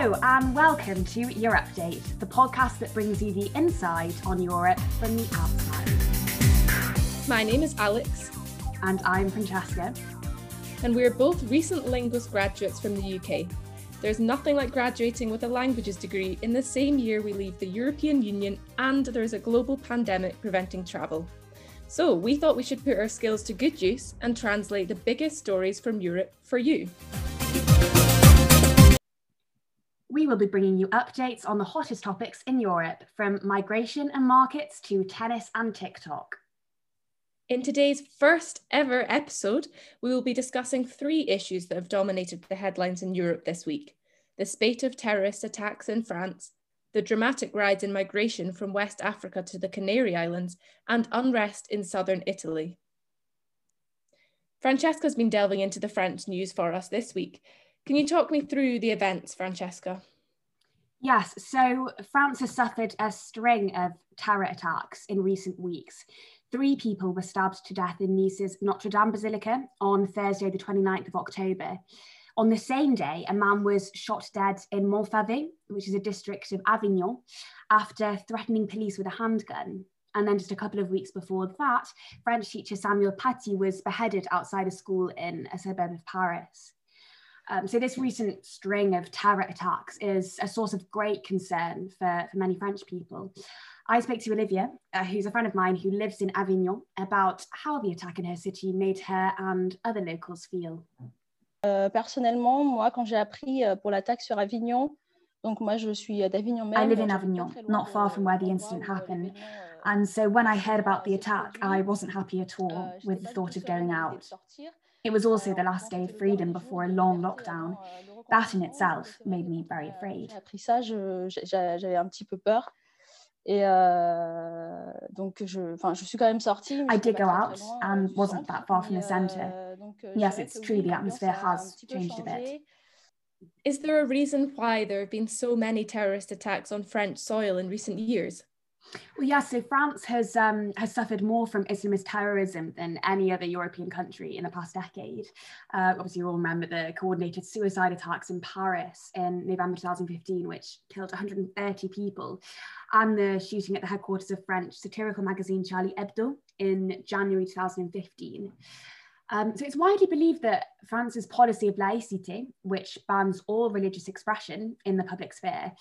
Hello, and welcome to Your Update, the podcast that brings you the inside on Europe from the outside. My name is Alex. And I'm Francesca. And we're both recent linguist graduates from the UK. There's nothing like graduating with a languages degree in the same year we leave the European Union and there's a global pandemic preventing travel. So we thought we should put our skills to good use and translate the biggest stories from Europe for you. We will be bringing you updates on the hottest topics in Europe, from migration and markets to tennis and TikTok. In today's first ever episode, we will be discussing three issues that have dominated the headlines in Europe this week the spate of terrorist attacks in France, the dramatic rise in migration from West Africa to the Canary Islands, and unrest in southern Italy. Francesca's been delving into the French news for us this week, can you talk me through the events, Francesca? Yes, so France has suffered a string of terror attacks in recent weeks. Three people were stabbed to death in Nice's Notre Dame Basilica on Thursday, the 29th of October. On the same day, a man was shot dead in Montfavet, which is a district of Avignon, after threatening police with a handgun. And then just a couple of weeks before that, French teacher Samuel Paty was beheaded outside a school in a suburb of Paris. Um, so this recent string of terror attacks is a source of great concern for, for many French people. I spoke to Olivia, uh, who's a friend of mine who lives in Avignon, about how the attack in her city made her and other locals feel. Euh, personnellement, moi, quand j'ai appris euh, pour l'attaque sur Avignon, donc moi je suis d'Avignon même. I live in Avignon, not far from where the incident happened. And so when I heard about the attack, I wasn't happy at all euh, with the thought of going out. It was also the last day of freedom before a long lockdown. That in itself made me very afraid. Après ça, j'avais un petit peu peur. Et euh, donc, je, je suis quand même sortie. I did go out and euh, wasn't that far from the euh, center. Euh, euh, yes, it's true, the atmosphere has changed a bit. Is there a reason why there have been so many terrorist attacks on French soil in recent years? Well, yeah, so France has um, has suffered more from Islamist terrorism than any other European country in the past decade. Uh, obviously, you all remember the coordinated suicide attacks in Paris in November 2015, which killed 130 people, and the shooting at the headquarters of French satirical magazine Charlie Hebdo in January 2015. Um, so it's widely believed that France's policy of laïcité, which bans all religious expression in the public sphere,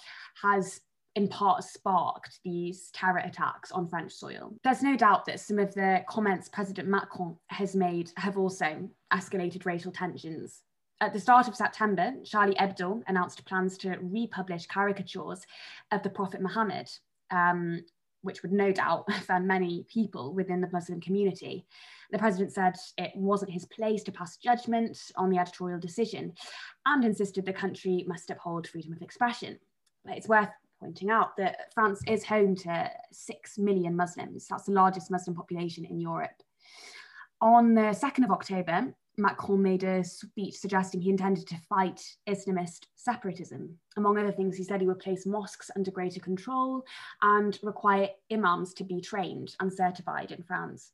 has in part sparked these terror attacks on French soil. There's no doubt that some of the comments President Macron has made have also escalated racial tensions. At the start of September, Charlie Hebdo announced plans to republish caricatures of the Prophet Muhammad, um, which would no doubt offend many people within the Muslim community. The president said it wasn't his place to pass judgment on the editorial decision and insisted the country must uphold freedom of expression. It's worth pointing out that France is home to 6 million Muslims. That's the largest Muslim population in Europe. On the 2nd of October, Macron made a speech suggesting he intended to fight Islamist separatism. Among other things, he said he would place mosques under greater control and require imams to be trained and certified in France.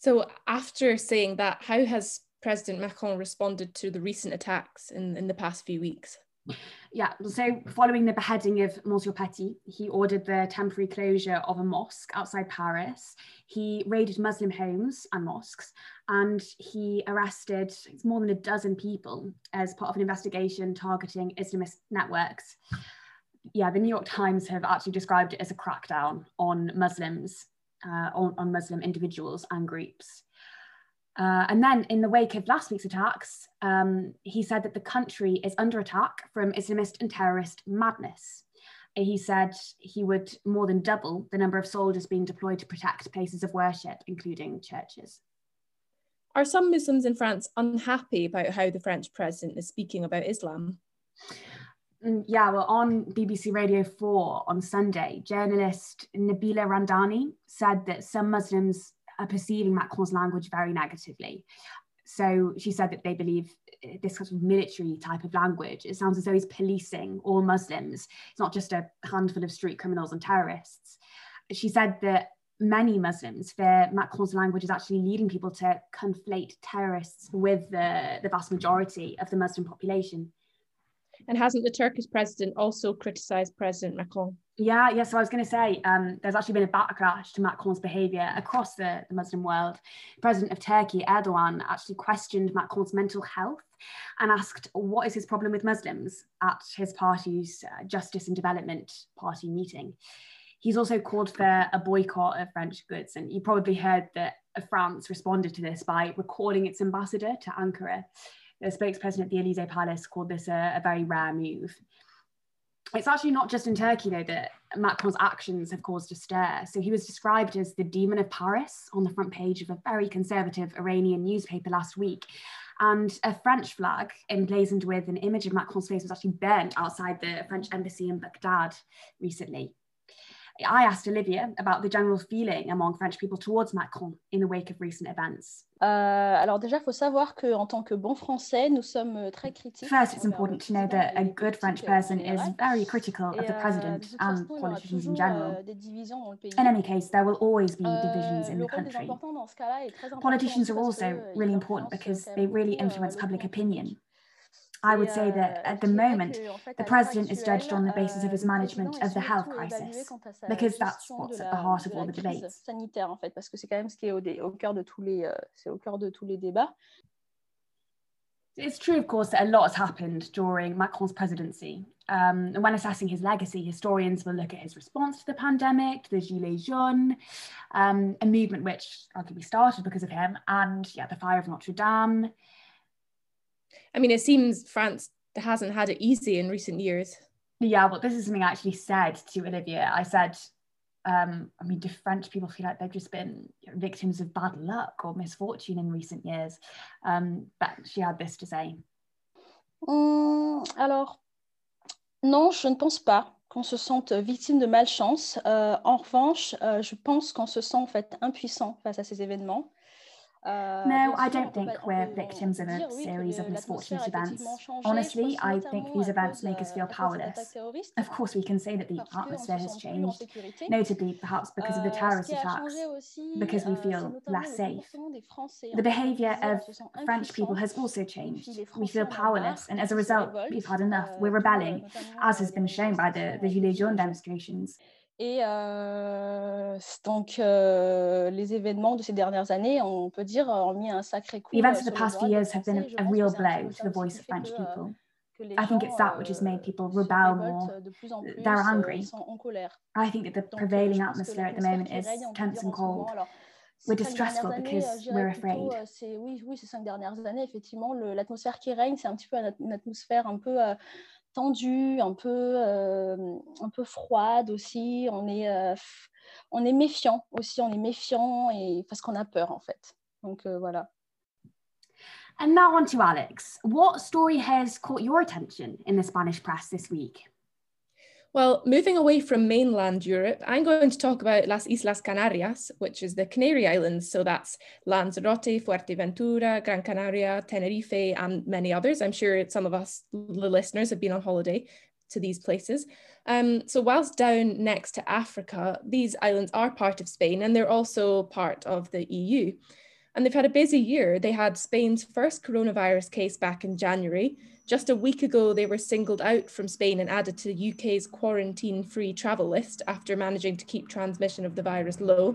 So, after saying that, how has President Macron responded to the recent attacks in, in the past few weeks? Yeah, so following the beheading of Monsieur Paty, he ordered the temporary closure of a mosque outside Paris. He raided Muslim homes and mosques, and he arrested more than a dozen people as part of an investigation targeting Islamist networks. Yeah, the New York Times have actually described it as a crackdown on Muslims, uh, on, on Muslim individuals and groups. Uh, and then, in the wake of last week's attacks, um, he said that the country is under attack from Islamist and terrorist madness. He said he would more than double the number of soldiers being deployed to protect places of worship, including churches. Are some Muslims in France unhappy about how the French president is speaking about Islam? Mm, yeah, well, on BBC Radio 4 on Sunday, journalist Nabila Ramdani said that some Muslims are perceiving Macron's language very negatively. So she said that they believe uh, this sort of military type of language. It sounds as though he's policing all Muslims. It's not just a handful of street criminals and terrorists. She said that many Muslims fear Macron's language is actually leading people to conflate terrorists with the, the vast majority of the Muslim population. And hasn't the Turkish president also criticised President Macron? Yeah, yeah. So I was going to say, um, there's actually been a backlash to Macron's behaviour across the, the Muslim world. President of Turkey, Erdogan, actually questioned Macron's mental health and asked what is his problem with Muslims at his party's uh, Justice and Development Party meeting. He's also called for a boycott of French goods, and you probably heard that France responded to this by recalling its ambassador to Ankara. The spokesperson at the Elysee Palace called this a, a very rare move it's actually not just in Turkey, though, that Macron's actions have caused a stir. So he was described as the demon of Paris on the front page of a very conservative Iranian newspaper last week. And a French flag emblazoned with an image of Macron's face was actually burnt outside the French embassy in Baghdad recently. I asked Olivia about the general feeling among French people towards Macron in the wake of recent events. Euh, alors déjà, faut savoir qu'en tant que bon français, nous sommes euh, très critiques. First, it's important to know that a good French person is very critical of the euh, president and politicians in general. In any case, there will always be divisions in the country. Politicians are also really important because they really influence public opinion. I would say that at the moment, the president is judged on the basis of his management of the health crisis, because that's what's at the heart of all the debates. Sanitaire, en fait, parce que c'est quand même ce qui est au, au cœur de tous les, euh, c'est au cœur de tous les débats. It's true, of course, that a lot has happened during Macron's presidency. Um, and when assessing his legacy, historians will look at his response to the pandemic, to the Gilets jaunes, um, a movement which arguably started because of him, and yeah, the fire of Notre Dame, I mean, it seems France hasn't had it easy in recent years. Yeah, well, this is something I actually said to Olivia. I said, um, I mean, do French people feel like they've just been victims of bad luck or misfortune in recent years? Um, but she had this to say. Um, alors, non, je ne pense pas qu'on se sente victime de malchance. Euh, en revanche, euh, je pense qu'on se sent en fait impuissant face à ces événements. Uh, no, I don't think we're victims of a series of misfortunate events. Honestly, I think these events make us feel powerless. Of course, we can say that the atmosphere has changed, notably perhaps because of the euh, terrorist attacks, because we euh, feel less safe. The behaviour of French people has also changed. We feel powerless, and as a result, we've had enough. We're euh, rebelling, as has been shown by the, the Gilets jaunes demonstrations. Et euh, donc, euh, les événements de ces dernières années, on peut dire, ont mis un sacré coup. The events of the past few years have been a, a real blow to the voice of French people. I think it's that which has made people rebel more. They're angry. I think that the prevailing atmosphere at the moment is tense and cold. We're distressful because we're afraid. Oui, oui, ces cinq dernières années, effectivement, l'atmosphère qui règne, c'est un petit peu une atmosphère un peu tendue, un peu, euh, un peu froide aussi. On est, euh, on est méfiant aussi, on est méfiant et parce qu'on a peur en fait. Donc euh, voilà. And now on to Alex. What story has caught your attention in the Spanish press this week? Well, moving away from mainland Europe, I'm going to talk about Las Islas Canarias, which is the Canary Islands. So that's Lanzarote, Fuerteventura, Gran Canaria, Tenerife, and many others. I'm sure some of us, the listeners, have been on holiday to these places. Um, so whilst down next to Africa, these islands are part of Spain and they're also part of the EU. And they've had a busy year. They had Spain's first coronavirus case back in January. Just a week ago, they were singled out from Spain and added to the UK's quarantine free travel list after managing to keep transmission of the virus low.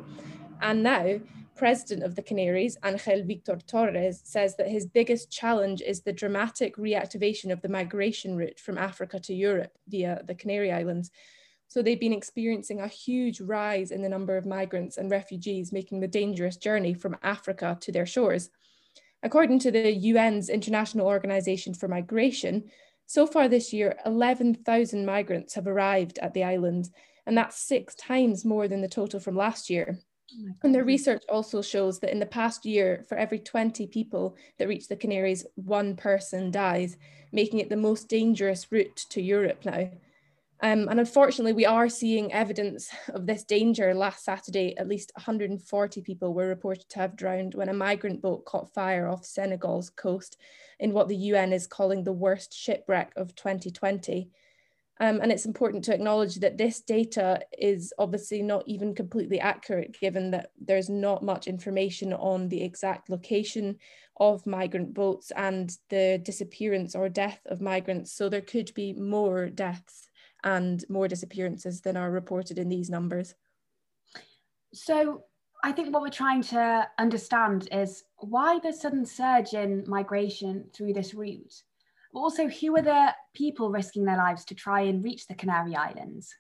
And now, President of the Canaries, Angel Victor Torres, says that his biggest challenge is the dramatic reactivation of the migration route from Africa to Europe via the Canary Islands. So they've been experiencing a huge rise in the number of migrants and refugees making the dangerous journey from Africa to their shores. According to the UN's International Organization for Migration, so far this year, 11,000 migrants have arrived at the island, and that's six times more than the total from last year. Oh and the research also shows that in the past year, for every 20 people that reach the Canaries, one person dies, making it the most dangerous route to Europe now. Um, and unfortunately, we are seeing evidence of this danger. Last Saturday, at least 140 people were reported to have drowned when a migrant boat caught fire off Senegal's coast in what the UN is calling the worst shipwreck of 2020. Um, and it's important to acknowledge that this data is obviously not even completely accurate, given that there's not much information on the exact location of migrant boats and the disappearance or death of migrants. So there could be more deaths and more disappearances than are reported in these numbers. So I think what we're trying to understand is why the sudden surge in migration through this route but also who are the people risking their lives to try and reach the Canary Islands?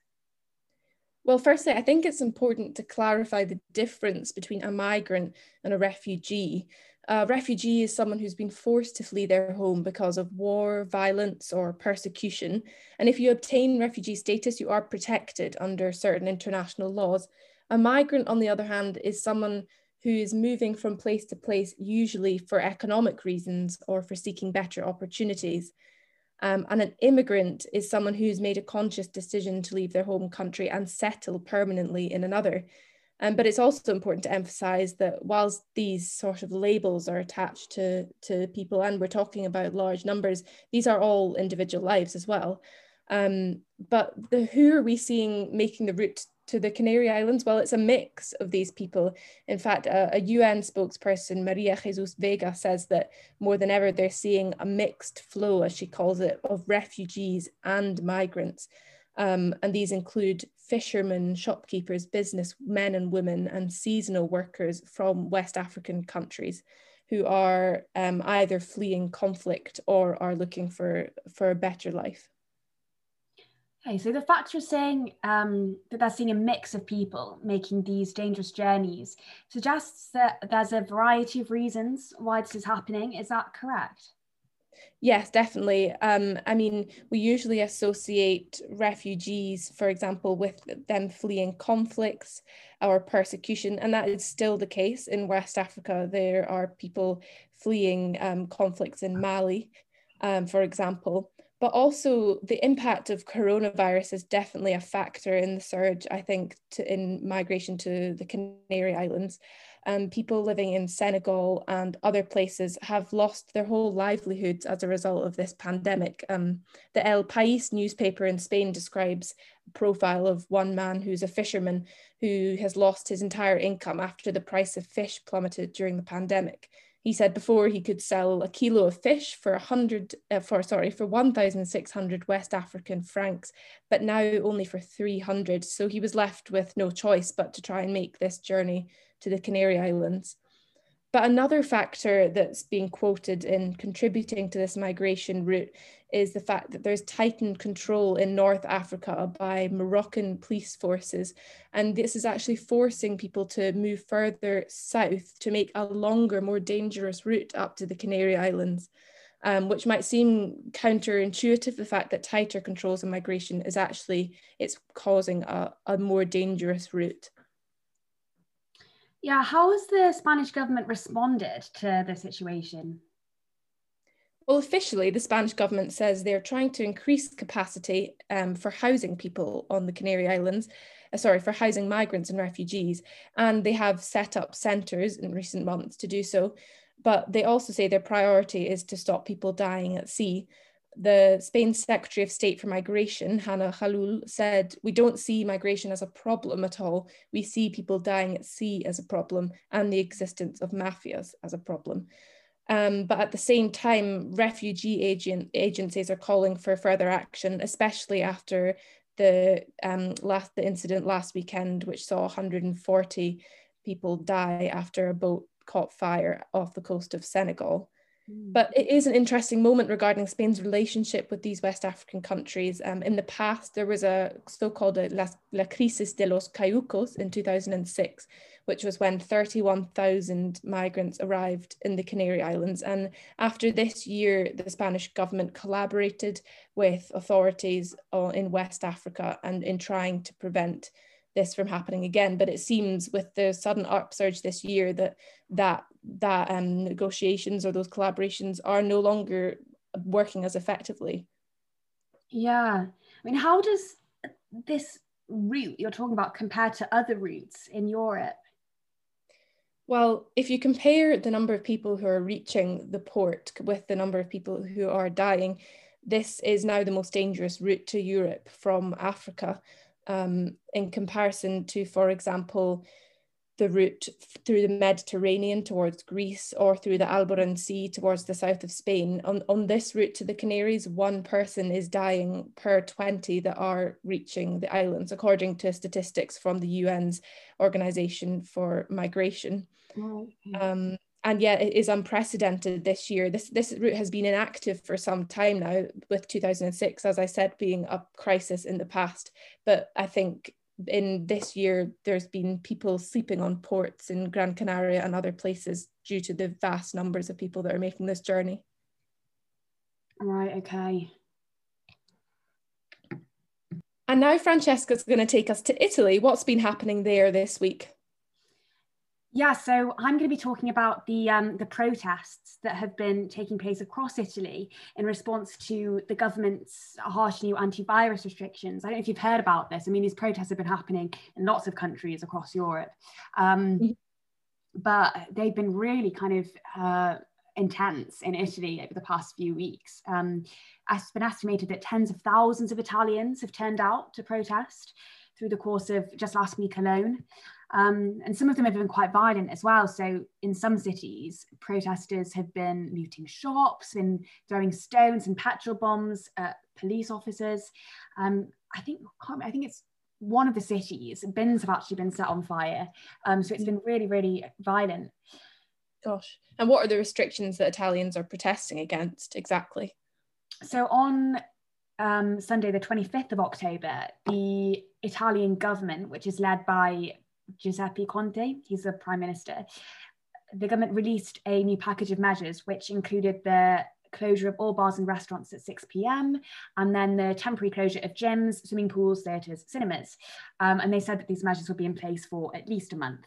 Well, firstly, I think it's important to clarify the difference between a migrant and a refugee. A refugee is someone who's been forced to flee their home because of war, violence, or persecution. And if you obtain refugee status, you are protected under certain international laws. A migrant, on the other hand, is someone who is moving from place to place, usually for economic reasons or for seeking better opportunities. Um, and an immigrant is someone who's made a conscious decision to leave their home country and settle permanently in another. Um, but it's also important to emphasize that whilst these sort of labels are attached to, to people and we're talking about large numbers, these are all individual lives as well. Um, but the who are we seeing making the route to the Canary Islands? Well, it's a mix of these people. In fact, a, a, UN spokesperson, Maria Jesus Vega, says that more than ever, they're seeing a mixed flow, as she calls it, of refugees and migrants. Um, and these include fishermen, shopkeepers, businessmen and women, and seasonal workers from West African countries who are um, either fleeing conflict or are looking for, for a better life. Okay, so the fact you're saying um, that they're seeing a mix of people making these dangerous journeys suggests that there's a variety of reasons why this is happening. Is that correct? Yes, definitely. Um, I mean, we usually associate refugees, for example, with them fleeing conflicts or persecution, and that is still the case in West Africa. There are people fleeing um, conflicts in Mali, um, for example but also the impact of coronavirus is definitely a factor in the surge, I think, to, in migration to the Canary Islands. Um, people living in Senegal and other places have lost their whole livelihoods as a result of this pandemic. Um, the El País newspaper in Spain describes a profile of one man who's a fisherman who has lost his entire income after the price of fish plummeted during the pandemic. He said before he could sell a kilo of fish for 100 uh, for sorry for 1600 West African francs but now only for 300 so he was left with no choice but to try and make this journey to the Canary Islands. But another factor that's being quoted in contributing to this migration route is the fact that there's tightened control in North Africa by Moroccan police forces. And this is actually forcing people to move further south to make a longer, more dangerous route up to the Canary Islands. Um, which might seem counterintuitive, the fact that tighter controls on migration is actually, it's causing a, a more dangerous route. Yeah, how has the Spanish government responded to the situation? Well, officially, the Spanish government says they're trying to increase capacity um, for housing people on the Canary Islands, uh, sorry, for housing migrants and refugees. And they have set up centres in recent months to do so. But they also say their priority is to stop people dying at sea the Spain Secretary of State for Migration, Hana Jalloul, said, We don't see migration as a problem at all. We see people dying at sea as a problem and the existence of mafias as a problem. Um, but at the same time, refugee agent, agencies are calling for further action, especially after the um, last the incident last weekend, which saw 140 people die after a boat caught fire off the coast of Senegal. But it is an interesting moment regarding Spain's relationship with these West African countries. Um, in the past, there was a so-called La, La Crisis de los Cayucos in 2006, which was when 31,000 migrants arrived in the Canary Islands. And after this year, the Spanish government collaborated with authorities uh, in West Africa and in trying to prevent this from happening again. But it seems with the sudden upsurge this year that that that um, negotiations or those collaborations are no longer working as effectively. Yeah, I mean, how does this route you're talking about compare to other routes in Europe? Well, if you compare the number of people who are reaching the port with the number of people who are dying, this is now the most dangerous route to Europe from Africa um, in comparison to, for example, the route through the Mediterranean towards Greece or through the Alboran Sea towards the south of Spain. On, on this route to the Canaries, one person is dying per 20 that are reaching the islands, according to statistics from the UN's Organization for Migration. Um, and yet it is unprecedented this year. This, this route has been inactive for some time now, with 2006, as I said, being a crisis in the past. But I think in this year, there's been people sleeping on ports in Gran Canaria and other places due to the vast numbers of people that are making this journey. Right, okay. And now Francesca's going to take us to Italy. What's been happening there this week? Yeah, so I'm going to be talking about the um, the protests that have been taking place across Italy in response to the government's harsh new antivirus restrictions. I don't know if you've heard about this. I mean, these protests have been happening in lots of countries across Europe, um, mm-hmm. but they've been really kind of uh, intense in Italy over the past few weeks. Um, it's been estimated that tens of thousands of Italians have turned out to protest through the course of just last week alone. Um, and some of them have been quite violent as well. So in some cities, protesters have been looting shops and throwing stones and petrol bombs at police officers. Um, I think I think it's one of the cities. Bins have actually been set on fire. Um, so it's been really, really violent. Gosh. And what are the restrictions that Italians are protesting against exactly? So on um, Sunday, the 25th of October, the Italian government, which is led by Giuseppe Conte, he's the prime minister, the government released a new package of measures, which included the closure of all bars and restaurants at 6 p.m. and then the temporary closure of gyms, swimming pools, theatres, cinemas. Um, and they said that these measures will be in place for at least a month.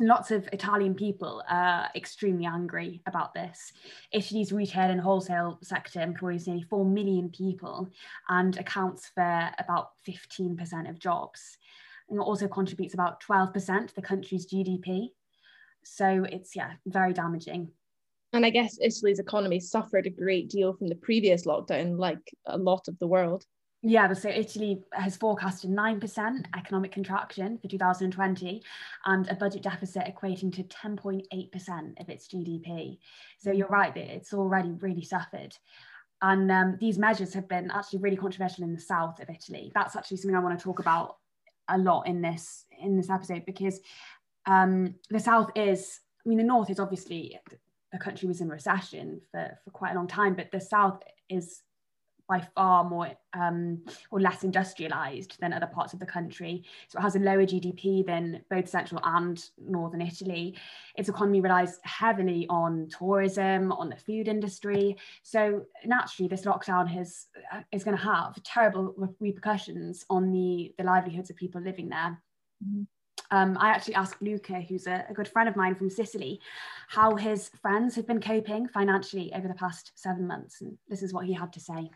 Lots of Italian people are extremely angry about this. Italy's retail and wholesale sector employs nearly 4 million people and accounts for about 15% of jobs and also contributes about 12% to the country's GDP. So it's, yeah, very damaging. And I guess Italy's economy suffered a great deal from the previous lockdown, like a lot of the world. Yeah, so Italy has forecasted 9% economic contraction for 2020 and a budget deficit equating to 10.8% of its GDP. So you're right, it's already really suffered. And um, these measures have been actually really controversial in the south of Italy. That's actually something I want to talk about a lot in this in this episode because um, the South is, I mean, the North is obviously the country was in recession for, for quite a long time, but the South is by far more um, or less industrialized than other parts of the country. So it has a lower GDP than both central and northern Italy. Its economy relies heavily on tourism, on the food industry. So naturally, this lockdown has uh, is going to have terrible repercussions on the, the livelihoods of people living there. Mm-hmm. Um, I actually asked Luca, who's a, a, good friend of mine from Sicily, how his friends have been coping financially over the past seven months. And this is what he had to say.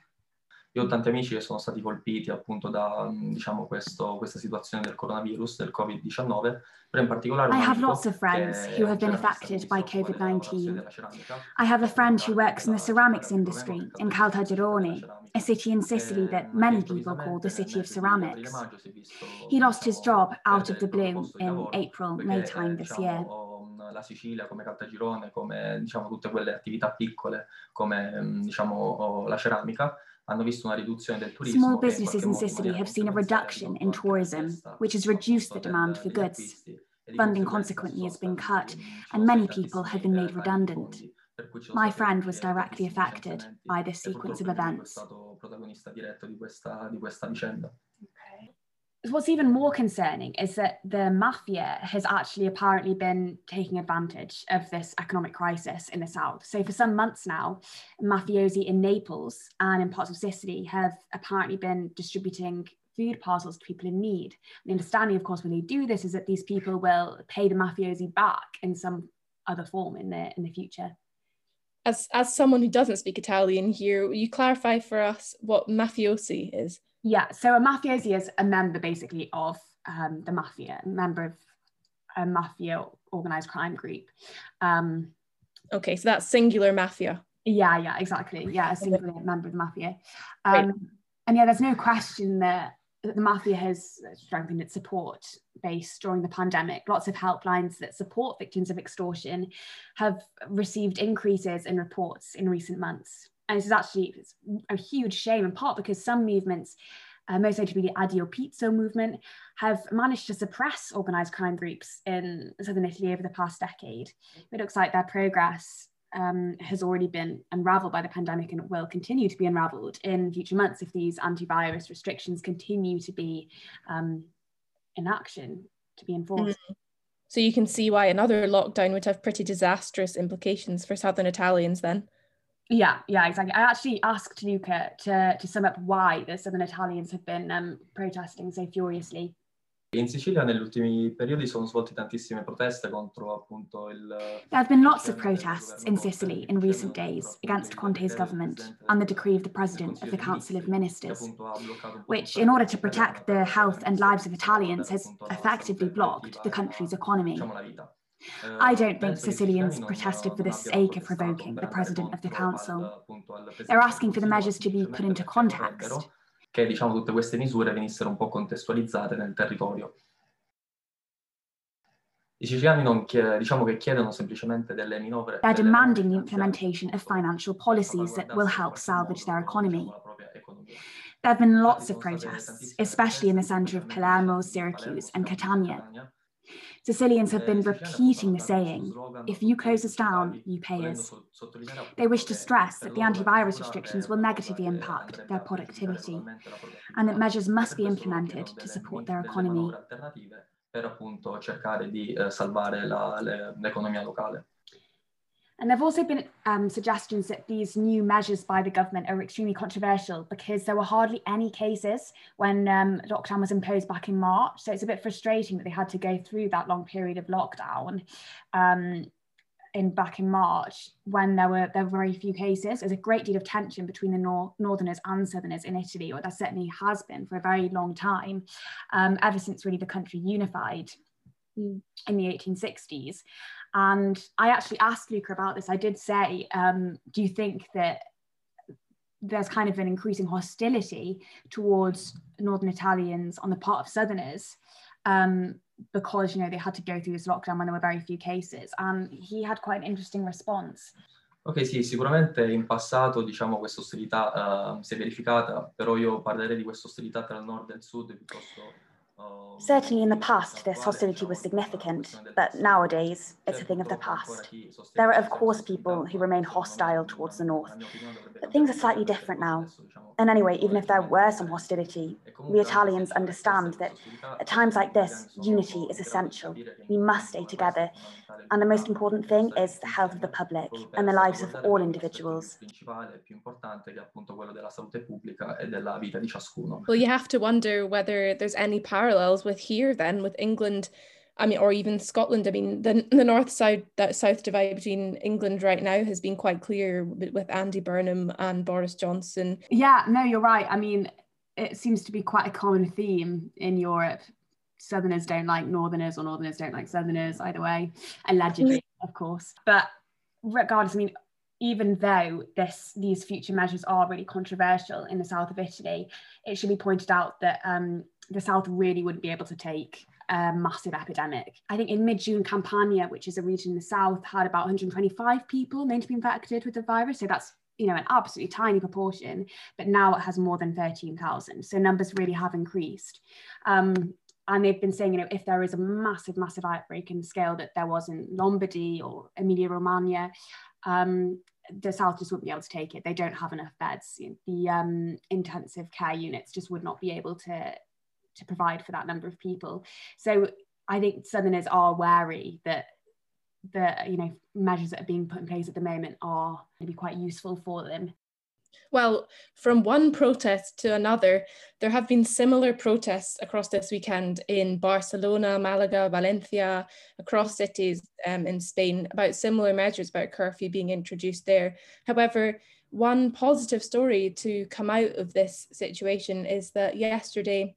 Io ho tanti amici che sono stati colpiti appunto da diciamo, questo, questa situazione del coronavirus, del Covid-19, però in particolare... I have lots of friends who have been affected by COVID-19. I have a friend who works in the ceramics industry in Caltagirone, a city in Sicily that many people call the city of ceramics. He lost his job out of the blue in April, May time this year la Sicilia, come Caltagirone, come diciamo, tutte quelle attività piccole come diciamo, la ceramica, Small businesses in Sicily have seen a reduction in tourism, which has reduced the demand for goods. Funding consequently has been cut, and many people have been made redundant. My friend was directly affected by this sequence of events what's even more concerning is that the mafia has actually apparently been taking advantage of this economic crisis in the south. So for some months now, mafiosi in Naples and in parts of Sicily have apparently been distributing food parcels to people in need. The understanding, of course, when they do this is that these people will pay the mafiosi back in some other form in the in the future. As as someone who doesn't speak Italian here, will you clarify for us what mafiosi is? Yeah, so a mafiosi is a member basically of um, the mafia, a member of a mafia organized crime group. Um, okay, so that's singular mafia. Yeah, yeah, exactly. Yeah, a single member of the mafia. Um, and yeah, there's no question that the mafia has strengthened its support base during the pandemic. Lots of helplines that support victims of extortion have received increases in reports in recent months. And this is actually a huge shame, in part because some movements, uh, most notably the Addio Pizzo movement, have managed to suppress organised crime groups in southern Italy over the past decade. It looks like their progress um, has already been unraveled by the pandemic and will continue to be unraveled in future months if these antivirus restrictions continue to be um, in action, to be enforced. Mm. So you can see why another lockdown would have pretty disastrous implications for Southern Italians then. Yeah, yeah, exactly. I actually asked Luca to, to sum up why the Southern Italians have been um, protesting so furiously. In Sicilia negli ultimi periodi sono svolte tantissime proteste contro appunto il... There have been lots of protests in Sicily in recent days against Conte's government and the decree of the President of the Council of Ministers, which, in order to protect the health and lives of Italians, has effectively blocked the country's economy. I don't think Sicilians protested for the sake of provoking the President of the Council. They're asking for the measures to be put into context che diciamo, tutte queste misure venissero un po' contestualizzate nel territorio. I siciliani non diciamo che chiedono semplicemente delle manovre. They're demanding the implementation of financial policies that will help salvage their economy. There have been lots of protests, especially in the centre of Palermo, Syracuse, and Catania. Sicilians have been repeating the saying if you close us down, you pay us. They wish to stress that the antivirus restrictions will negatively impact their productivity and that measures must be implemented to support their economy. Per appunto cercare di eh, salvare l'economia locale. And there have also been um, suggestions that these new measures by the government are extremely controversial because there were hardly any cases when um, lockdown was imposed back in March. So it's a bit frustrating that they had to go through that long period of lockdown um, in back in March when there were there were very few cases. There's a great deal of tension between the nor- northerners and southerners in Italy, or there certainly has been for a very long time, um, ever since really the country unified mm. in the 1860s. And I actually asked Luca about this. I did say, um, do you think that there's kind of an increasing hostility towards Northern Italians on the part of Southerners um, because, you know, they had to go through this lockdown when there were very few cases. And he had quite an interesting response. Ok, sì, sicuramente in passato diciamo questa ostilità uh, si è verificata, però io parlerei di questa ostilità tra il nord e il sud piuttosto Certainly in the past, this hostility was significant, but nowadays, it's a thing of the past. There are, of course, people who remain hostile towards the North, but things are slightly different now. And anyway, even if there were some hostility, we Italians understand that at times like this, unity is essential. We must stay together. And the most important thing is the health of the public and the lives of all individuals. Well, you have to wonder whether there's any parallels with here then, with England I mean, or even Scotland. I mean, the the north side that south divide between England right now has been quite clear with Andy Burnham and Boris Johnson. Yeah, no, you're right. I mean, it seems to be quite a common theme in Europe. Southerners don't like Northerners, or Northerners don't like Southerners. Either way, allegedly, mm. of course. But regardless, I mean, even though this these future measures are really controversial in the south of Italy, it should be pointed out that um, the south really wouldn't be able to take a massive epidemic. I think in mid-June, Campania, which is a region in the south, had about 125 people known to be infected with the virus. So that's you know an absolutely tiny proportion, but now it has more than 13,000. So numbers really have increased. Um, and they've been saying, you know, if there is a massive, massive outbreak in the scale that there was in Lombardy or Emilia Romagna, um, the South just wouldn't be able to take it. They don't have enough beds. The um, intensive care units just would not be able to to provide for that number of people. So I think Southerners are wary that the you know measures that are being put in place at the moment are maybe quite useful for them. Well, from one protest to another, there have been similar protests across this weekend in Barcelona, Malaga, Valencia, across cities um, in Spain about similar measures about curfew being introduced there. However, one positive story to come out of this situation is that yesterday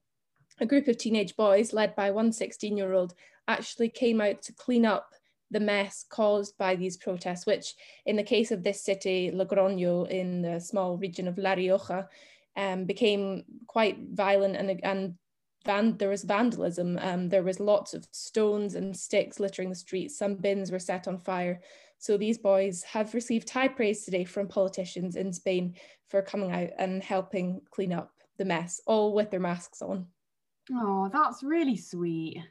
a group of teenage boys led by one 16 year old actually came out to clean up the mess caused by these protests, which in the case of this city, Logroño, in the small region of La Rioja, um, became quite violent and, and van- there was vandalism. Um, there was lots of stones and sticks littering the streets. Some bins were set on fire. So these boys have received high praise today from politicians in Spain for coming out and helping clean up the mess, all with their masks on. Oh, that's really sweet.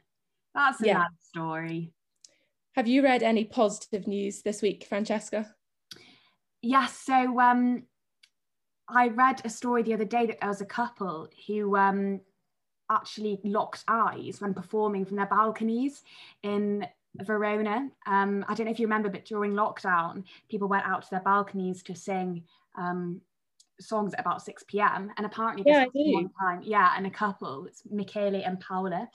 That's a yeah. nice story. Have you read any positive news this week, Francesca? Yes. So um, I read a story the other day that there was a couple who um, actually locked eyes when performing from their balconies in Verona. Um, I don't know if you remember, but during lockdown, people went out to their balconies to sing um, songs at about 6 p.m. And apparently, yeah, one time, yeah, and a couple, it's Michele and Paola,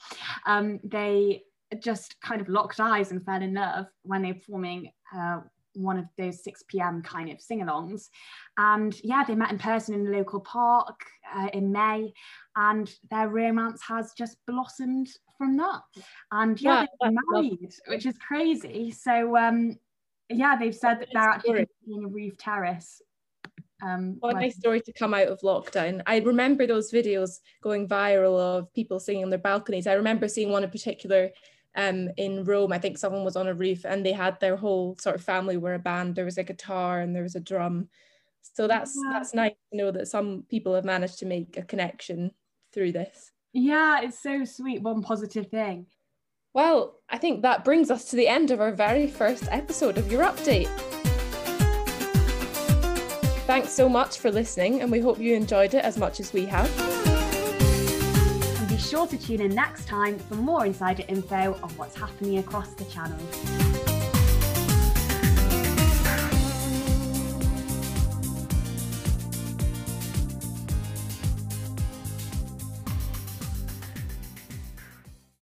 um, they just kind of locked eyes and fell in love when they were performing uh, one of those 6 p.m. kind of sing alongs. And yeah, they met in person in the local park uh, in May, and their romance has just blossomed from that. And yeah, they're married, which is crazy. So um, yeah, they've said that they're actually in a roof terrace. Um, what a nice story to come out of lockdown. I remember those videos going viral of people singing on their balconies. I remember seeing one in particular um, in Rome. I think someone was on a roof and they had their whole sort of family were a band. There was a guitar and there was a drum. So that's yeah. that's nice to know that some people have managed to make a connection through this. Yeah, it's so sweet. One positive thing. Well, I think that brings us to the end of our very first episode of your update. Thanks so much for listening, and we hope you enjoyed it as much as we have And be sure to tune in next time for more insider info on what's happening across the channel.